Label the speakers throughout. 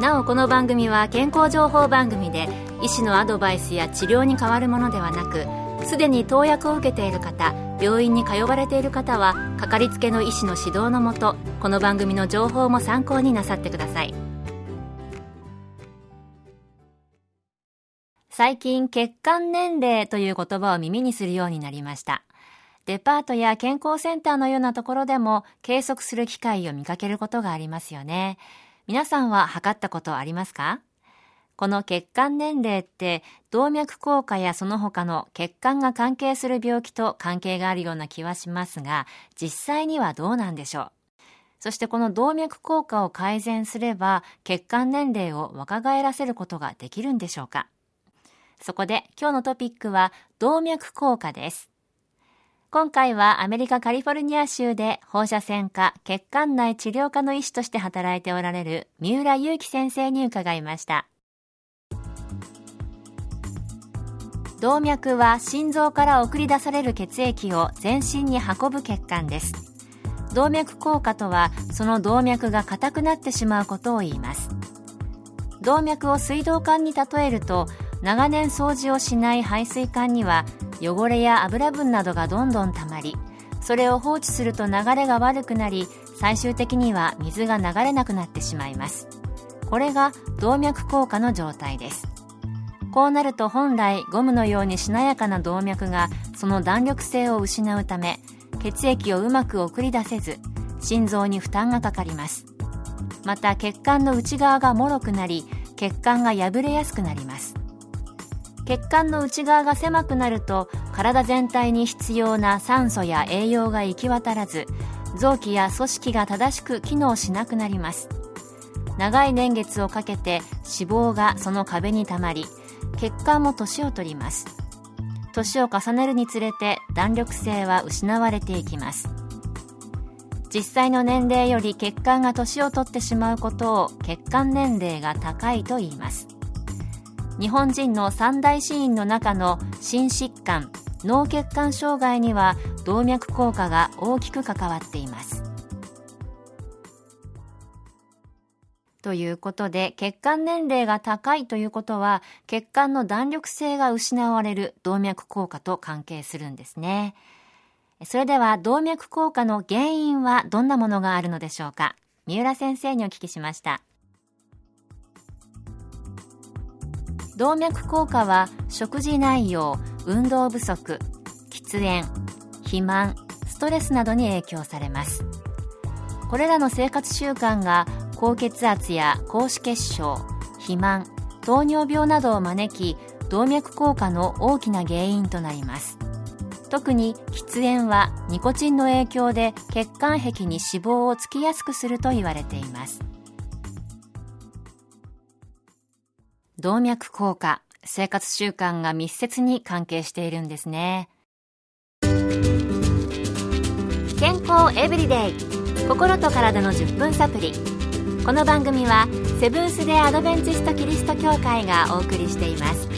Speaker 1: なおこの番組は健康情報番組で医師のアドバイスや治療に変わるものではなくすでに投薬を受けている方病院に通われている方はかかりつけの医師の指導のもとこの番組の情報も参考になさってください。最近血管年齢という言葉を耳にするようになりました。デパートや健康センターのようなところでも計測する機会を見かけることがありますよね。皆さんは測ったことありますか？この血管年齢って動脈硬化やその他の血管が関係する病気と関係があるような気はしますが実際にはどうなんでしょう？そしてこの動脈硬化を改善すれば血管年齢を若返らせることができるんでしょうか？そこで今日のトピックは動脈硬化です。今回はアメリカカリフォルニア州で放射線科血管内治療科の医師として働いておられる三浦祐樹先生に伺いました。動脈は心臓から送り出される血液を全身に運ぶ血管です。動脈硬化とはその動脈が硬くなってしまうことを言います。動脈を水道管に例えると長年掃除をしない排水管には汚れや油分などがどんどんたまりそれを放置すると流れが悪くなり最終的には水が流れなくなってしまいます。これが動脈硬化の状態です。こうなると本来ゴムのようにしなやかな動脈がその弾力性を失うため血液をうまく送り出せず心臓に負担がかかります。また血管の内側が脆くなり血管が破れやすくなります。血管の内側が狭くなると体全体に必要な酸素や栄養が行き渡らず臓器や組織が正しく機能しなくなります。長い年月をかけて脂肪がその壁にたまり血管も年を取ります。年を重ねるにつれて弾力性は失われていきます。実際の年齢より血管が年を取ってしまうことを血管年齢が高いと言います。日本人の三大死因の中の心疾患脳血管障害には動脈硬化が大きく関わっています。ということで血管年齢が高いということは血管の弾力性が失われる動脈硬化と関係するんですね。それでは動脈硬化の原因はどんなものがあるのでしょうか？三浦先生にお聞きしました。動脈硬化は食事内容運動不足喫煙肥満ストレスなどに影響されます。これらの生活習慣が高血圧や高脂血症肥満糖尿病などを招き動脈硬化の大きな原因となります。特に喫煙はニコチンの影響で血管壁に脂肪をつきやすくすると言われています。動脈硬化生活習慣が密接に関係しているんですね。健康エブリデイ心と体の10分サプリ。この番組はセブンス・デ・アドベンチスト・キリスト教会がお送りしています。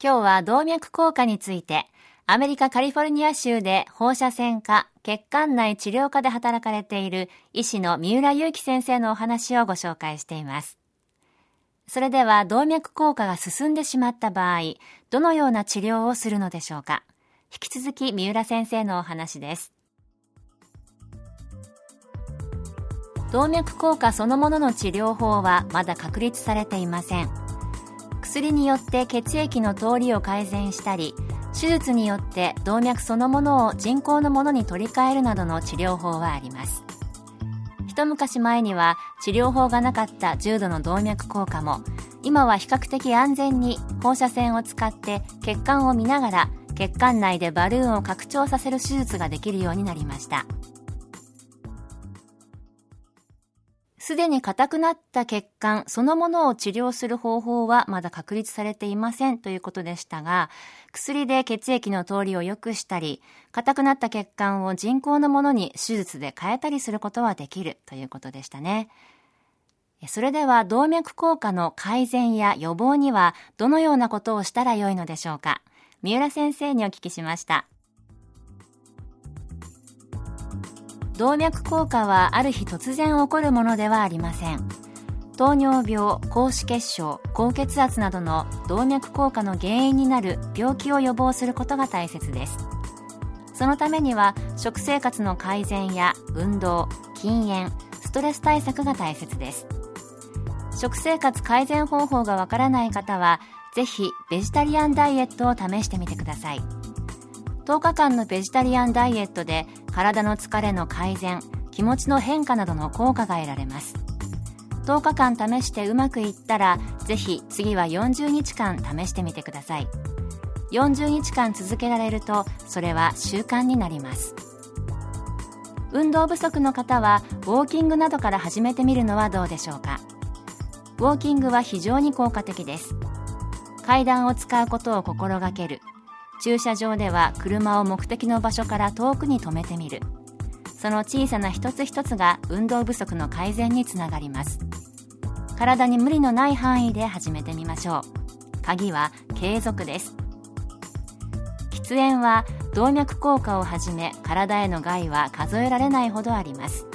Speaker 1: 今日は動脈硬化についてアメリカカリフォルニア州で放射線科、血管内治療科で働かれている医師の三浦祐樹先生のお話をご紹介しています。それでは動脈硬化が進んでしまった場合、どのような治療をするのでしょうか？引き続き三浦先生のお話です。動脈硬化そのものの治療法はまだ確立されていません。薬によって血液の通りを改善したり、手術によって動脈そのものを人工のものに取り替えるなどの治療法はあります。一昔前には治療法がなかった重度の動脈硬化も今は比較的安全に放射線を使って血管を見ながら血管内でバルーンを拡張させる手術ができるようになりました。すでに硬くなった血管そのものを治療する方法はまだ確立されていませんということでしたが、薬で血液の通りを良くしたり、硬くなった血管を人工のものに手術で変えたりすることはできるということでしたね。それでは動脈硬化の改善や予防にはどのようなことをしたらよいのでしょうか。三浦先生にお聞きしました。動脈硬化はある日突然起こるものではありません。糖尿病高脂血症高血圧などの動脈硬化の原因になる病気を予防することが大切です。そのためには食生活の改善や運動禁煙ストレス対策が大切です。食生活改善方法がわからない方はぜひベジタリアンダイエットを試してみてください。10日間のベジタリアンダイエットで体の疲れの改善気持ちの変化などの効果が得られます。10日間試してうまくいったらぜひ次は40日間試してみてください。40日間続けられるとそれは習慣になります。運動不足の方はウォーキングなどから始めてみるのはどうでしょうか。ウォーキングは非常に効果的です。階段を使うことを心がける。駐車場では車を目的の場所から遠くに止めてみる。その小さな一つ一つが運動不足の改善につながります。体に無理のない範囲で始めてみましょう。鍵は継続です。喫煙は動脈硬化をはじめ体への害は数えられないほどあります。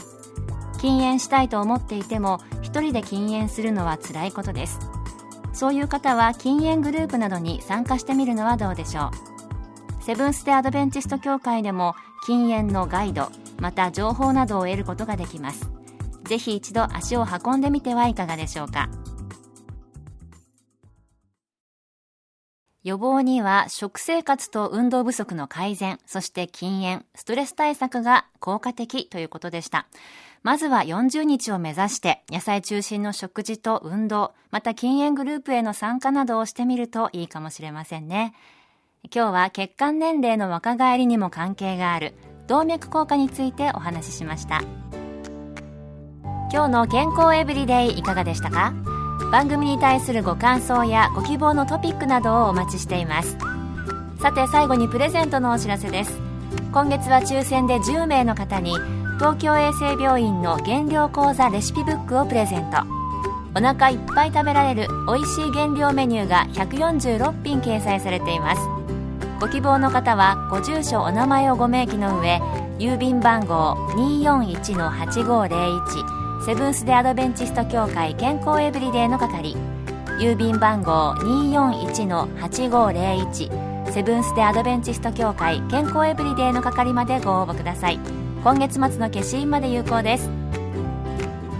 Speaker 1: 禁煙したいと思っていても一人で禁煙するのは辛いことです。そういう方は禁煙グループなどに参加してみるのはどうでしょう。セブンス・デ・アドベンチスト協会でも禁煙のガイドまた情報などを得ることができますぜひ一度足を運んでみてはいかがでしょうか予防には食生活と運動不足の改善、そして禁煙、ストレス対策が効果的ということでした。まずは40日を目指して野菜中心の食事と運動、また禁煙グループへの参加などをしてみるといいかもしれませんね。今日は血管年齢の若返りにも関係がある。動脈硬化についてお話ししました。今日の健康エブリデイいかがでしたか？番組に対するご感想やご希望のトピックなどをお待ちしています。さて最後にプレゼントのお知らせです。今月は抽選で10名の方に東京衛生病院の減量講座レシピブックをプレゼント。お腹いっぱい食べられる美味しい減量メニューが146品掲載されています。ご希望の方はご住所お名前をご明記の上郵便番号241-8501セブンス・デ・アドベンチスト協会健康エブリデイの係郵便番号241-8501セブンス・デ・アドベンチスト協会健康エブリデイの係までご応募ください。今月末の消印まで有効です。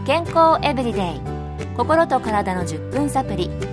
Speaker 1: 健康エブリデイ。心と体の10分サプリ。